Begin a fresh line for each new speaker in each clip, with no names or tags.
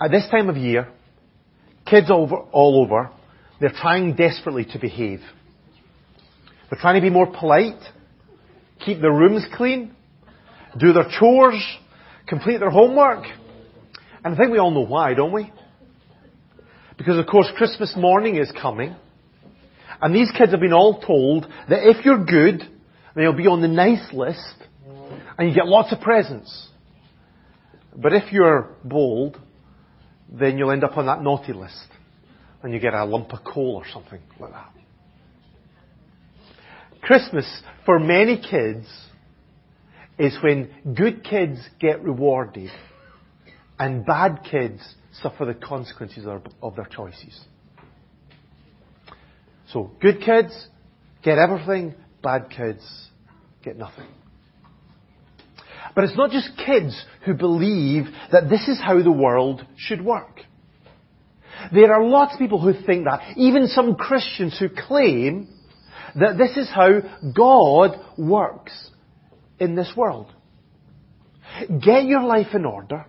At this time of year, kids over, all over, they're trying desperately to behave. They're trying to be more polite, keep their rooms clean, do their chores, complete their homework. And I think we all know why, don't we? Because of course Christmas morning is coming. And these kids have been all told that if you're good, then you'll be on the nice list and you get lots of presents. But if you're bold, then you'll end up on that naughty list and you get a lump of coal or something like that. Christmas, for many kids, is when good kids get rewarded and bad kids suffer the consequences of their choices. So, good kids get everything, bad kids get nothing. But it's not just kids who believe that this is how the world should work. There are lots of people who think that, even some Christians who claim that this is how God works in this world. Get your life in order.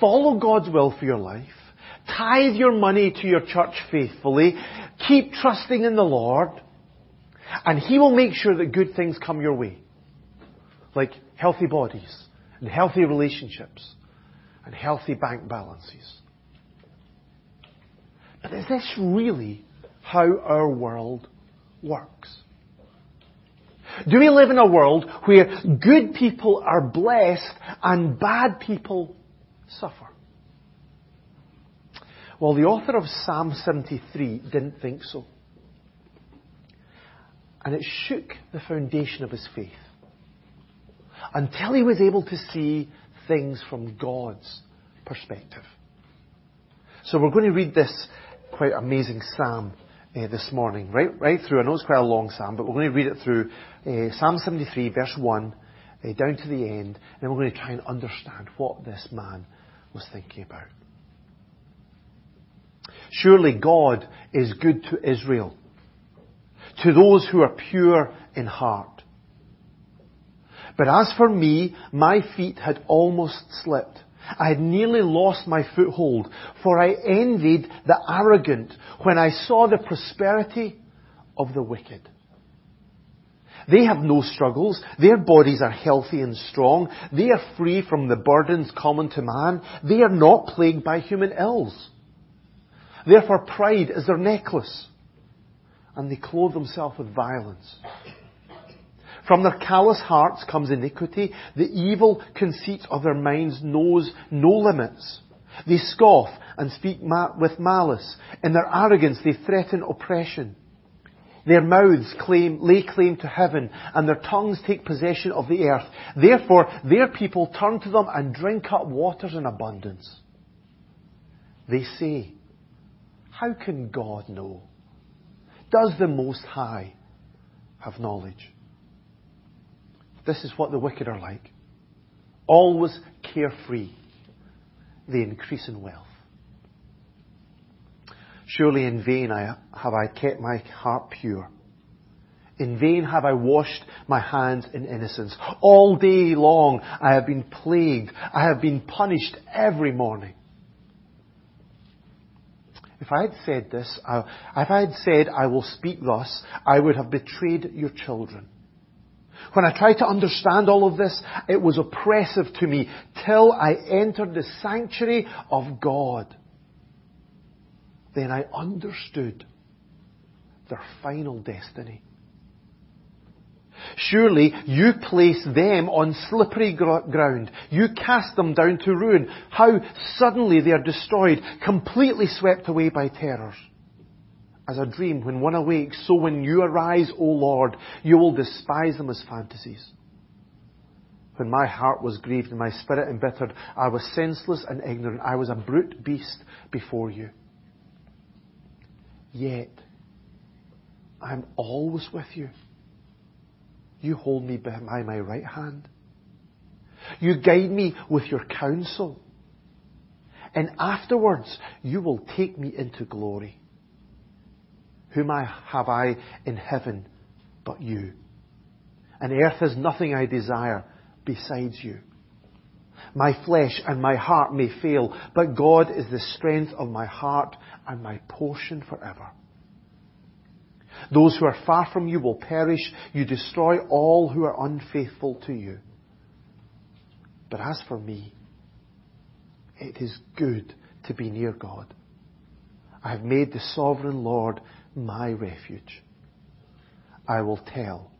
Follow God's will for your life. Tithe your money to your church faithfully. Keep trusting in the Lord. And He will make sure that good things come your way. Like healthy bodies and healthy relationships and healthy bank balances. But is this really how our world works? Do we live in a world where good people are blessed and bad people suffer? Well, the author of Psalm 73 didn't think so. And it shook the foundation of his faith until he was able to see things from God's perspective. So we're going to read this quite amazing psalm uh, this morning, right, right through. I know it's quite a long psalm, but we're going to read it through uh, Psalm 73, verse 1, uh, down to the end, and we're going to try and understand what this man was thinking about. Surely God is good to Israel, to those who are pure in heart. But as for me, my feet had almost slipped. I had nearly lost my foothold, for I envied the arrogant when I saw the prosperity of the wicked. They have no struggles. Their bodies are healthy and strong. They are free from the burdens common to man. They are not plagued by human ills. Therefore pride is their necklace. And they clothe themselves with violence. From their callous hearts comes iniquity. The evil conceit of their minds knows no limits. They scoff and speak ma- with malice. In their arrogance they threaten oppression. Their mouths claim, lay claim to heaven, and their tongues take possession of the earth. Therefore, their people turn to them and drink up waters in abundance. They say, How can God know? Does the Most High have knowledge? This is what the wicked are like. Always carefree. They increase in wealth. Surely in vain I, have I kept my heart pure. In vain have I washed my hands in innocence. All day long I have been plagued. I have been punished every morning. If I had said this, if I had said I will speak thus, I would have betrayed your children. When I tried to understand all of this, it was oppressive to me till I entered the sanctuary of God. Then I understood their final destiny. Surely you place them on slippery ground. You cast them down to ruin. How suddenly they are destroyed, completely swept away by terrors as a dream when one awakes, so when you arise, O Lord, you will despise them as fantasies. When my heart was grieved and my spirit embittered, I was senseless and ignorant. I was a brute beast before you. Yet, I'm always with you. You hold me by my right hand. You guide me with your counsel. And afterwards, you will take me into glory. Whom I have I in heaven but you? And earth has nothing I desire besides you. My flesh and my heart may fail, but God is the strength of my heart and my portion forever. Those who are far from you will perish. You destroy all who are unfaithful to you. But as for me, it is good to be near God. I have made the sovereign Lord my refuge. I will tell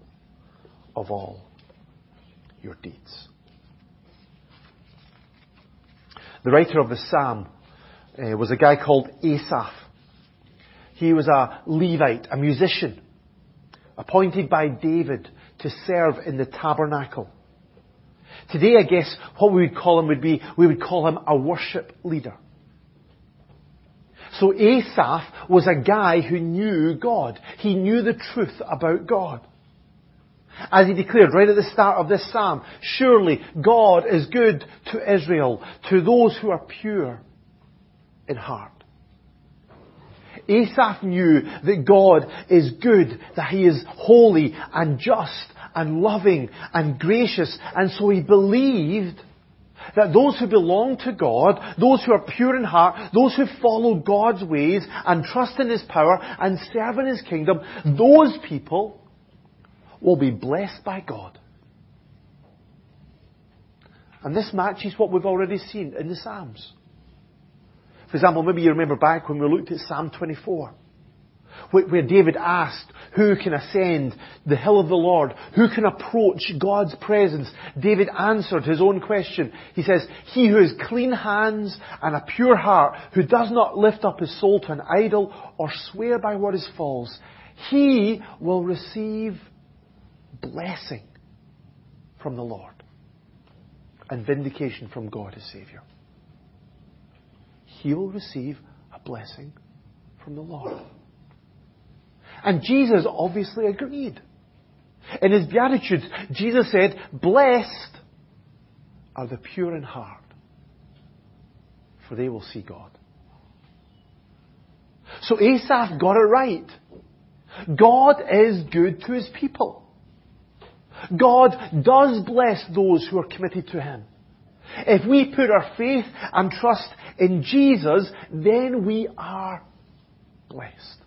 of all your deeds. The writer of the psalm uh, was a guy called Asaph. He was a Levite, a musician, appointed by David to serve in the tabernacle. Today, I guess what we would call him would be, we would call him a worship leader. So Asaph was a guy who knew God. He knew the truth about God. As he declared right at the start of this psalm, surely God is good to Israel, to those who are pure in heart. Asaph knew that God is good, that He is holy and just and loving and gracious, and so he believed that those who belong to God, those who are pure in heart, those who follow God's ways and trust in His power and serve in His kingdom, those people will be blessed by God. And this matches what we've already seen in the Psalms. For example, maybe you remember back when we looked at Psalm 24 where David asked, who can ascend the hill of the Lord? Who can approach God's presence? David answered his own question. He says, he who has clean hands and a pure heart, who does not lift up his soul to an idol or swear by what is false, he will receive blessing from the Lord and vindication from God his Savior. He will receive a blessing from the Lord. And Jesus obviously agreed. In his Beatitudes, Jesus said, Blessed are the pure in heart, for they will see God. So Asaph got it right. God is good to his people. God does bless those who are committed to him. If we put our faith and trust in Jesus, then we are blessed.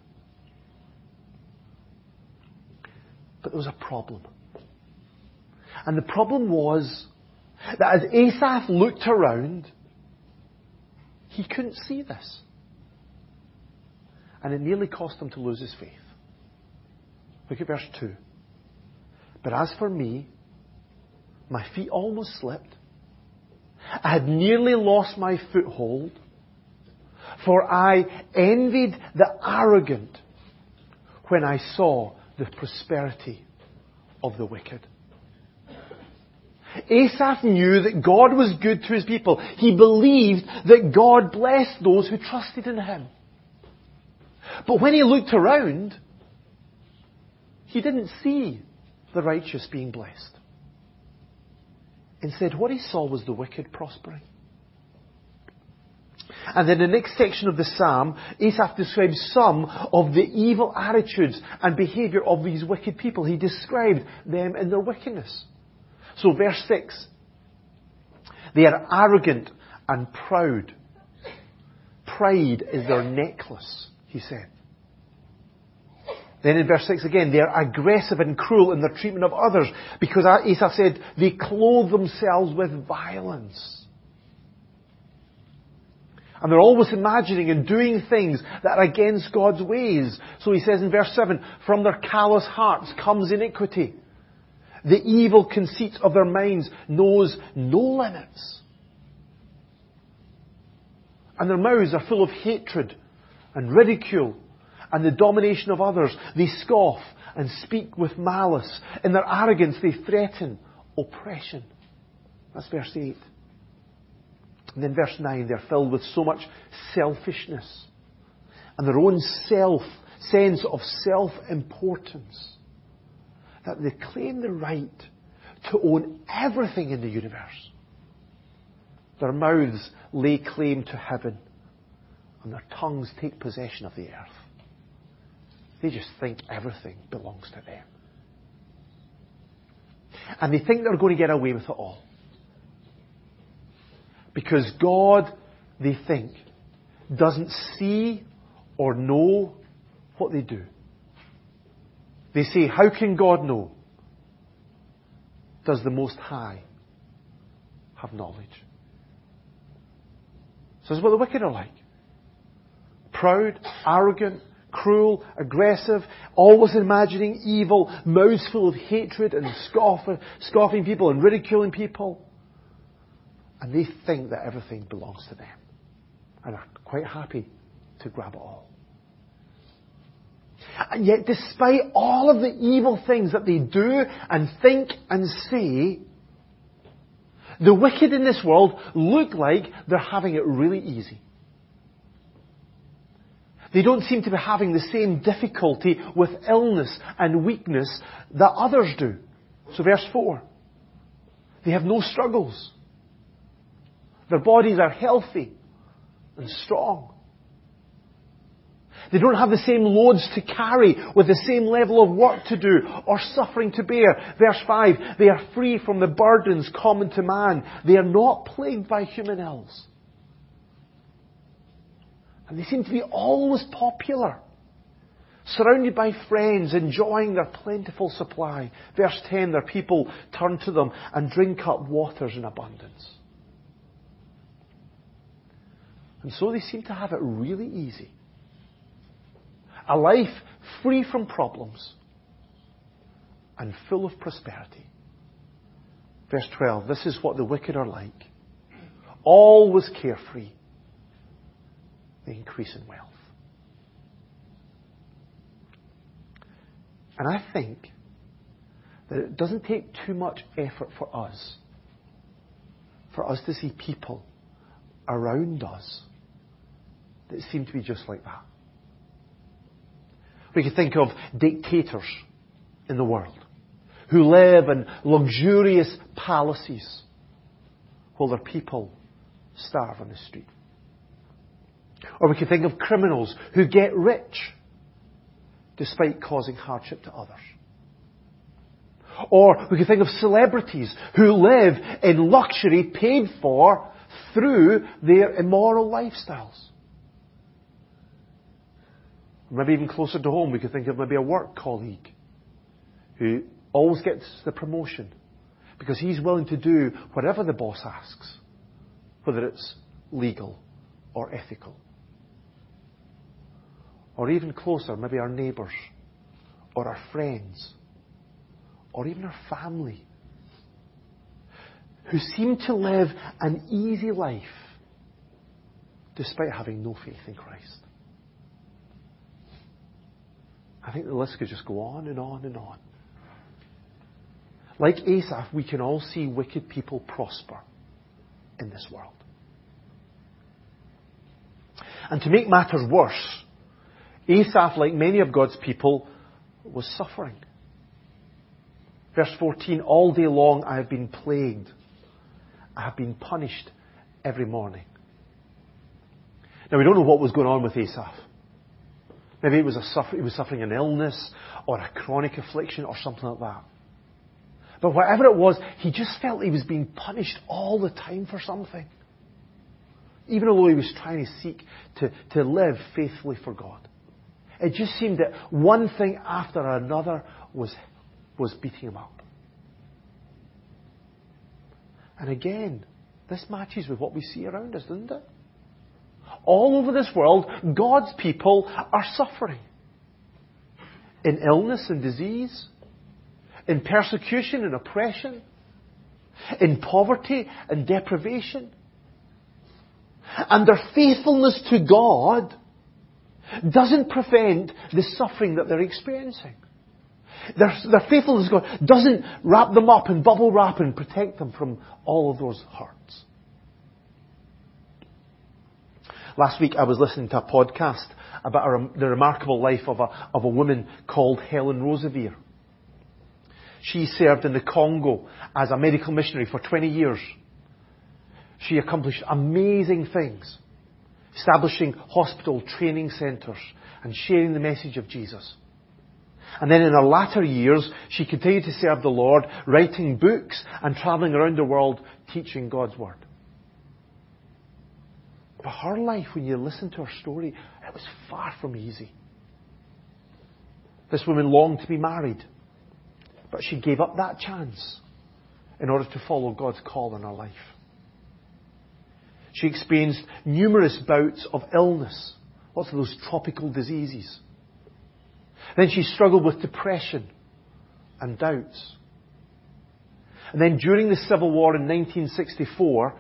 But there was a problem. And the problem was that as Asaph looked around, he couldn't see this. And it nearly cost him to lose his faith. Look at verse 2. But as for me, my feet almost slipped. I had nearly lost my foothold, for I envied the arrogant when I saw the prosperity of the wicked. Asaph knew that God was good to his people. He believed that God blessed those who trusted in him. But when he looked around, he didn't see the righteous being blessed. Instead, what he saw was the wicked prospering. And then the next section of the psalm, Asaph describes some of the evil attitudes and behavior of these wicked people. He described them in their wickedness. So verse 6. They are arrogant and proud. Pride is their necklace, he said. Then in verse 6 again, they are aggressive and cruel in their treatment of others because Asaph said they clothe themselves with violence. And they're always imagining and doing things that are against God's ways. So he says in verse 7, from their callous hearts comes iniquity. The evil conceit of their minds knows no limits. And their mouths are full of hatred and ridicule and the domination of others. They scoff and speak with malice. In their arrogance, they threaten oppression. That's verse 8. And then verse 9, they're filled with so much selfishness and their own self, sense of self-importance that they claim the right to own everything in the universe. Their mouths lay claim to heaven and their tongues take possession of the earth. They just think everything belongs to them. And they think they're going to get away with it all. Because God, they think, doesn't see or know what they do. They say, How can God know? Does the Most High have knowledge? So this is what the wicked are like proud, arrogant, cruel, aggressive, always imagining evil, mouths full of hatred and scoff, scoffing people and ridiculing people. And they think that everything belongs to them and are quite happy to grab it all. And yet, despite all of the evil things that they do and think and say, the wicked in this world look like they're having it really easy. They don't seem to be having the same difficulty with illness and weakness that others do. So verse 4. They have no struggles. Their bodies are healthy and strong. They don't have the same loads to carry with the same level of work to do or suffering to bear. Verse 5, they are free from the burdens common to man. They are not plagued by human ills. And they seem to be always popular. Surrounded by friends, enjoying their plentiful supply. Verse 10, their people turn to them and drink up waters in abundance. And so they seem to have it really easy. A life free from problems and full of prosperity. Verse 12, this is what the wicked are like. Always carefree. They increase in wealth. And I think that it doesn't take too much effort for us, for us to see people around us that seem to be just like that. We could think of dictators in the world who live in luxurious palaces while their people starve on the street. Or we could think of criminals who get rich despite causing hardship to others. Or we could think of celebrities who live in luxury paid for through their immoral lifestyles. Maybe even closer to home, we could think of maybe a work colleague who always gets the promotion because he's willing to do whatever the boss asks, whether it's legal or ethical. Or even closer, maybe our neighbours or our friends or even our family who seem to live an easy life despite having no faith in Christ. I think the list could just go on and on and on. Like Asaph, we can all see wicked people prosper in this world. And to make matters worse, Asaph, like many of God's people, was suffering. Verse 14, all day long I have been plagued. I have been punished every morning. Now we don't know what was going on with Asaph. Maybe it was a suffer- he was suffering an illness or a chronic affliction or something like that. But whatever it was, he just felt he was being punished all the time for something. Even although he was trying to seek to, to live faithfully for God. It just seemed that one thing after another was, was beating him up. And again, this matches with what we see around us, doesn't it? All over this world, God's people are suffering. In illness and disease, in persecution and oppression, in poverty and deprivation. And their faithfulness to God doesn't prevent the suffering that they're experiencing. Their, their faithfulness to God doesn't wrap them up in bubble wrap and protect them from all of those hurts. Last week I was listening to a podcast about a, the remarkable life of a, of a woman called Helen Roseveare. She served in the Congo as a medical missionary for 20 years. She accomplished amazing things, establishing hospital training centres and sharing the message of Jesus. And then in her latter years, she continued to serve the Lord, writing books and travelling around the world teaching God's Word. But her life, when you listen to her story, it was far from easy. This woman longed to be married, but she gave up that chance in order to follow God's call in her life. She experienced numerous bouts of illness, lots of those tropical diseases. Then she struggled with depression and doubts. And then during the Civil War in 1964,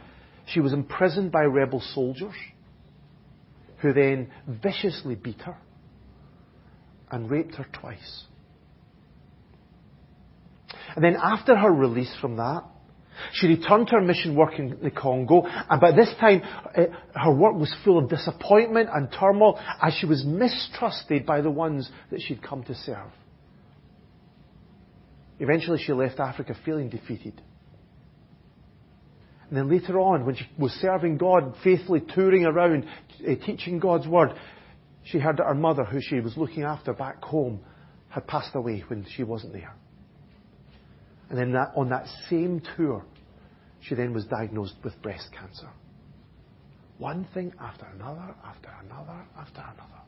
she was imprisoned by rebel soldiers who then viciously beat her and raped her twice. And then after her release from that, she returned to her mission work in the Congo, and by this time, eh, her work was full of disappointment and turmoil as she was mistrusted by the ones that she'd come to serve. Eventually, she left Africa feeling defeated. And then later on, when she was serving God, faithfully touring around, uh, teaching God's Word, she heard that her mother, who she was looking after back home, had passed away when she wasn't there. And then that, on that same tour, she then was diagnosed with breast cancer. One thing after another, after another, after another.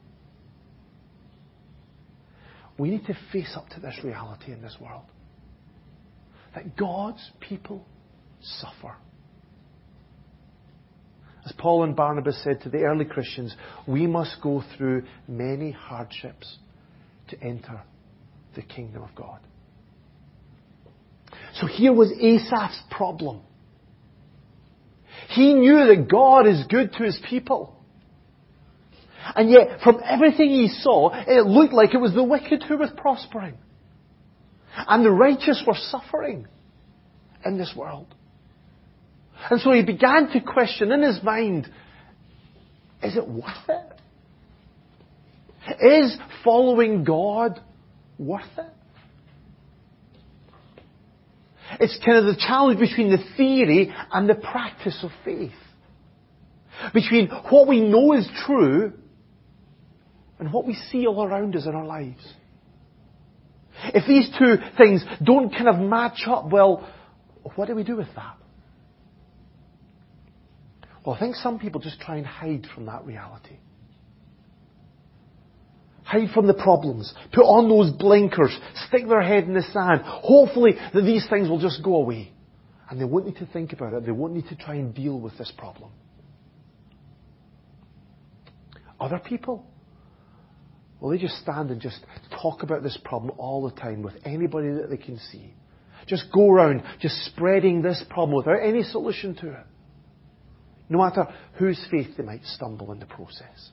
We need to face up to this reality in this world. That God's people suffer. As Paul and Barnabas said to the early Christians, we must go through many hardships to enter the kingdom of God. So here was Asaph's problem. He knew that God is good to his people. And yet, from everything he saw, it looked like it was the wicked who was prospering. And the righteous were suffering in this world. And so he began to question in his mind, is it worth it? Is following God worth it? It's kind of the challenge between the theory and the practice of faith. Between what we know is true and what we see all around us in our lives. If these two things don't kind of match up, well, what do we do with that? Well, I think some people just try and hide from that reality. Hide from the problems. Put on those blinkers. Stick their head in the sand. Hopefully that these things will just go away. And they won't need to think about it. They won't need to try and deal with this problem. Other people, well, they just stand and just talk about this problem all the time with anybody that they can see. Just go around, just spreading this problem without any solution to it no matter whose faith they might stumble in the process.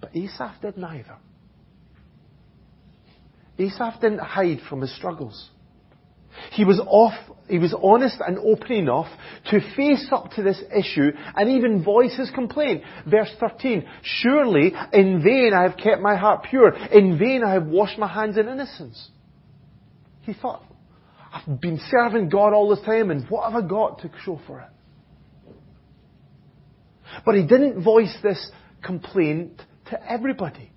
But Asaph did neither. Asaph didn't hide from his struggles. He was off, he was honest and open enough to face up to this issue and even voice his complaint. Verse 13, surely in vain I have kept my heart pure. In vain I have washed my hands in innocence. He thought, I've been serving God all this time and what have I got to show for it? But he didn't voice this complaint to everybody.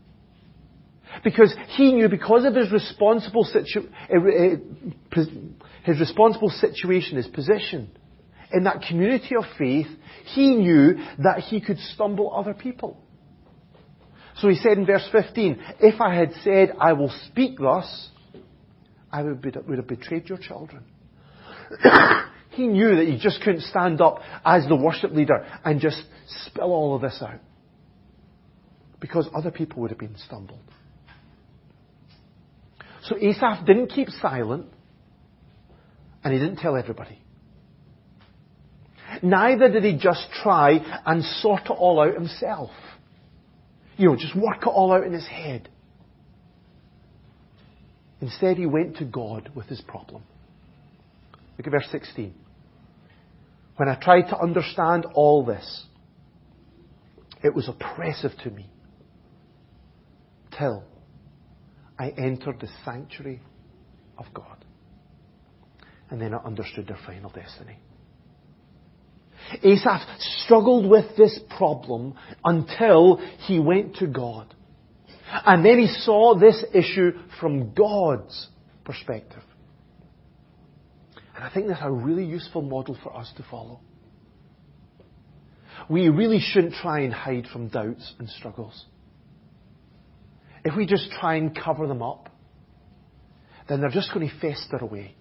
Because he knew because of his responsible, situ- eh, eh, his responsible situation, his position in that community of faith, he knew that he could stumble other people. So he said in verse 15, if I had said, I will speak thus, I would, be, would have betrayed your children. he knew that he just couldn't stand up as the worship leader and just spill all of this out. Because other people would have been stumbled. So Asaph didn't keep silent and he didn't tell everybody. Neither did he just try and sort it all out himself. You know, just work it all out in his head. Instead, he went to God with his problem. Look at verse 16. When I tried to understand all this, it was oppressive to me till I entered the sanctuary of God. And then I understood their final destiny. Asaph struggled with this problem until he went to God. And then he saw this issue from God's perspective. And I think that's a really useful model for us to follow. we really shouldn't try and hide from doubts and struggles. If we just try and cover them up, then they're just going to fester away.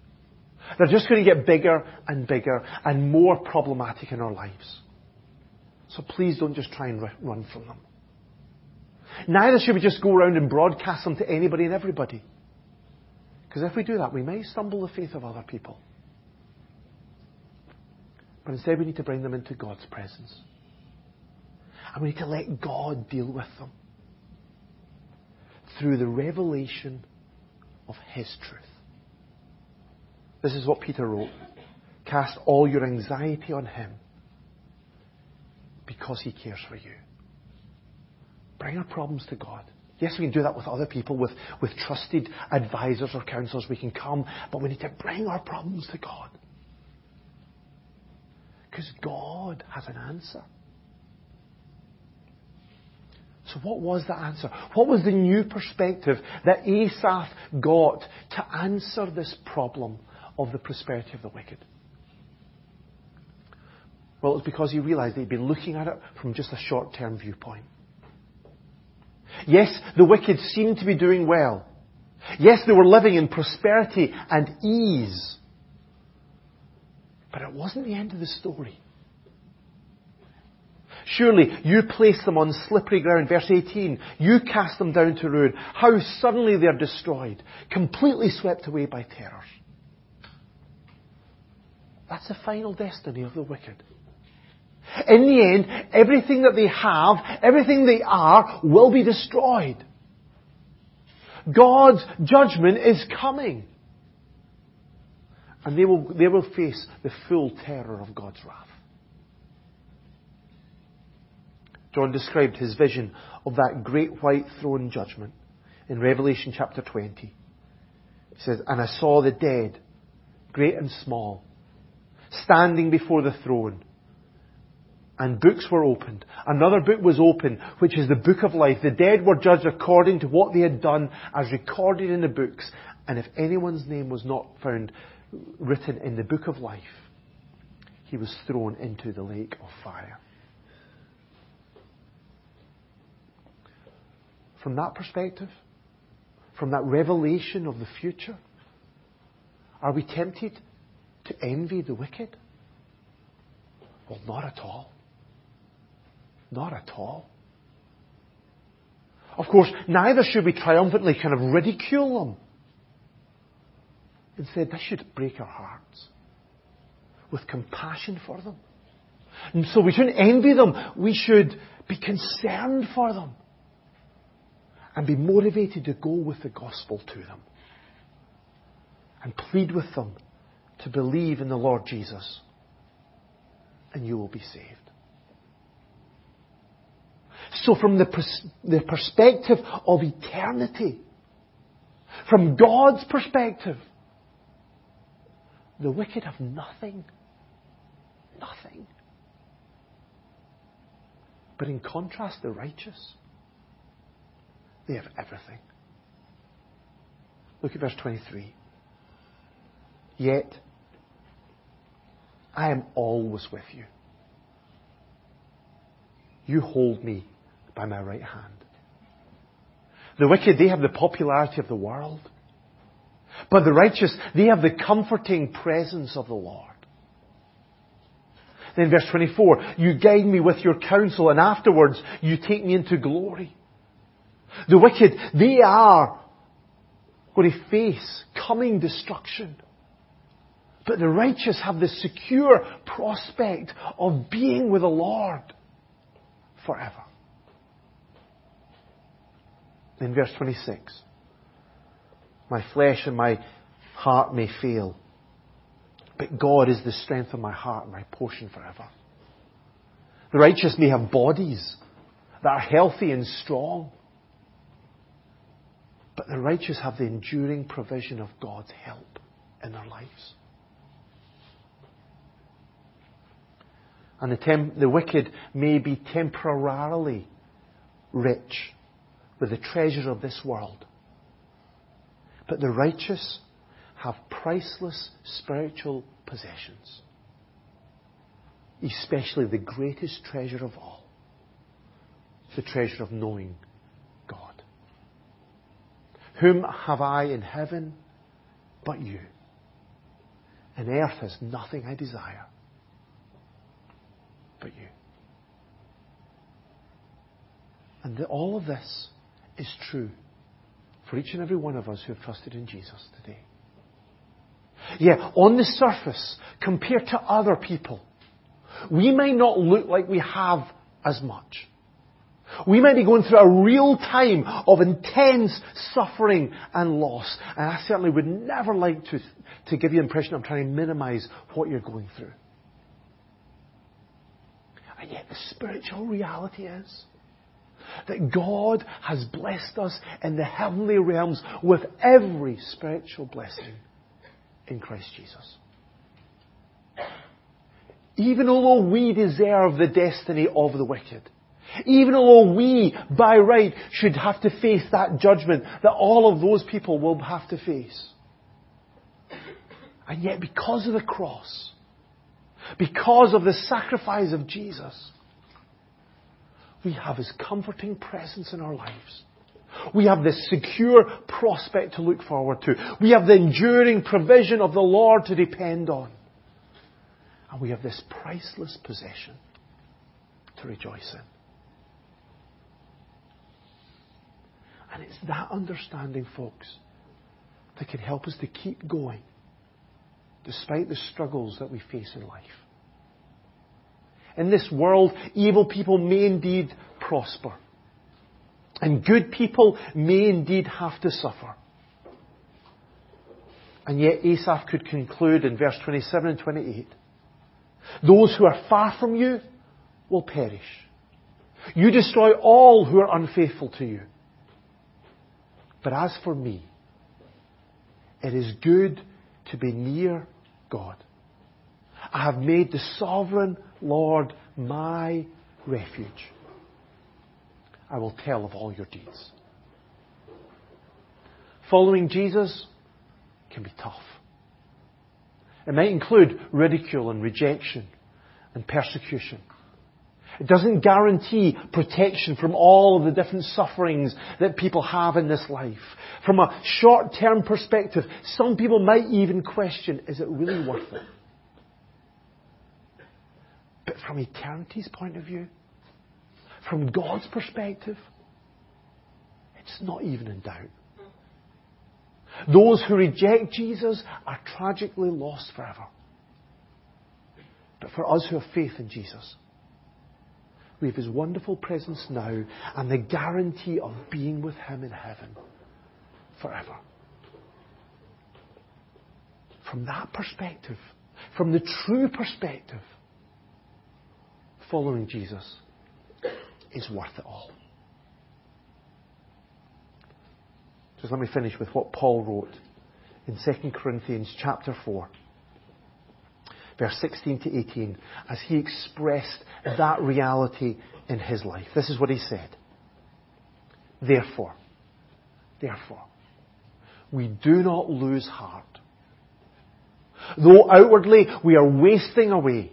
They're just going to get bigger and bigger and more problematic in our lives. So please don't just try and run from them. Neither should we just go around and broadcast them to anybody and everybody. Because if we do that, we may stumble the faith of other people. But instead, we need to bring them into God's presence. And we need to let God deal with them through the revelation of His truth. This is what Peter wrote. Cast all your anxiety on Him because He cares for you. Bring our problems to God. Yes, we can do that with other people, with, with trusted advisors or counselors. We can come, but we need to bring our problems to God. Because God has an answer. So what was the answer? What was the new perspective that Asaph got to answer this problem of the prosperity of the wicked? Well, it was because he realized that he'd been looking at it from just a short-term viewpoint. Yes, the wicked seemed to be doing well. Yes, they were living in prosperity and ease. But it wasn't the end of the story. Surely you place them on slippery ground. Verse 18. You cast them down to ruin. How suddenly they're destroyed. Completely swept away by terrors. That's the final destiny of the wicked. In the end, everything that they have, everything they are, will be destroyed. God's judgment is coming. And they will, they will face the full terror of God's wrath. John described his vision of that great white throne judgment in Revelation chapter 20. He says, And I saw the dead, great and small, standing before the throne. And books were opened. Another book was opened, which is the book of life. The dead were judged according to what they had done as recorded in the books. And if anyone's name was not found written in the book of life, he was thrown into the lake of fire. From that perspective, from that revelation of the future, are we tempted to envy the wicked? Well, not at all. Not at all. Of course, neither should we triumphantly kind of ridicule them. Instead, this should break our hearts with compassion for them. And so we shouldn't envy them. We should be concerned for them and be motivated to go with the gospel to them and plead with them to believe in the Lord Jesus and you will be saved. So from the, pers- the perspective of eternity, from God's perspective, the wicked have nothing. Nothing. But in contrast, the righteous, they have everything. Look at verse 23. Yet, I am always with you. You hold me by my right hand. The wicked, they have the popularity of the world. But the righteous, they have the comforting presence of the Lord. Then verse 24, you guide me with your counsel and afterwards you take me into glory. The wicked, they are going to face coming destruction. But the righteous have the secure prospect of being with the Lord forever. In verse 26, my flesh and my heart may fail, but God is the strength of my heart and my portion forever. The righteous may have bodies that are healthy and strong, but the righteous have the enduring provision of God's help in their lives. And the, tem- the wicked may be temporarily rich with the treasure of this world. But the righteous have priceless spiritual possessions. especially the greatest treasure of all the treasure of knowing God. Whom have I in heaven but you? And earth has nothing I desire but you. And all of this is true for each and every one of us who have trusted in Jesus today. Yeah, on the surface, compared to other people, we may not look like we have as much. We may be going through a real time of intense suffering and loss. And I certainly would never like to, to give you the impression I'm trying to minimize what you're going through. And yet the spiritual reality is that God has blessed us in the heavenly realms with every spiritual blessing in Christ Jesus. Even although we deserve the destiny of the wicked, even although we, by right, should have to face that judgment that all of those people will have to face. And yet, because of the cross, because of the sacrifice of Jesus, we have His comforting presence in our lives. We have this secure prospect to look forward to. We have the enduring provision of the Lord to depend on. And we have this priceless possession to rejoice in. And it's that understanding, folks, that can help us to keep going despite the struggles that we face in life. In this world, evil people may indeed prosper. And good people may indeed have to suffer. And yet Asaph could conclude in verse 27 and 28, those who are far from you will perish. You destroy all who are unfaithful to you. But as for me, it is good to be near God. I have made the sovereign Lord my refuge. I will tell of all your deeds. Following Jesus can be tough. It might include ridicule and rejection and persecution. It doesn't guarantee protection from all of the different sufferings that people have in this life. From a short-term perspective, some people might even question, is it really worth it? But from eternity's point of view, from God's perspective, it's not even in doubt. Those who reject Jesus are tragically lost forever. But for us who have faith in Jesus, we have His wonderful presence now and the guarantee of being with Him in heaven forever. From that perspective, from the true perspective, following Jesus is worth it all. Just let me finish with what Paul wrote in 2 Corinthians chapter 4 verse 16 to 18, as he expressed that reality in his life. This is what he said. Therefore, therefore, we do not lose heart. Though outwardly we are wasting away,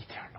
eternity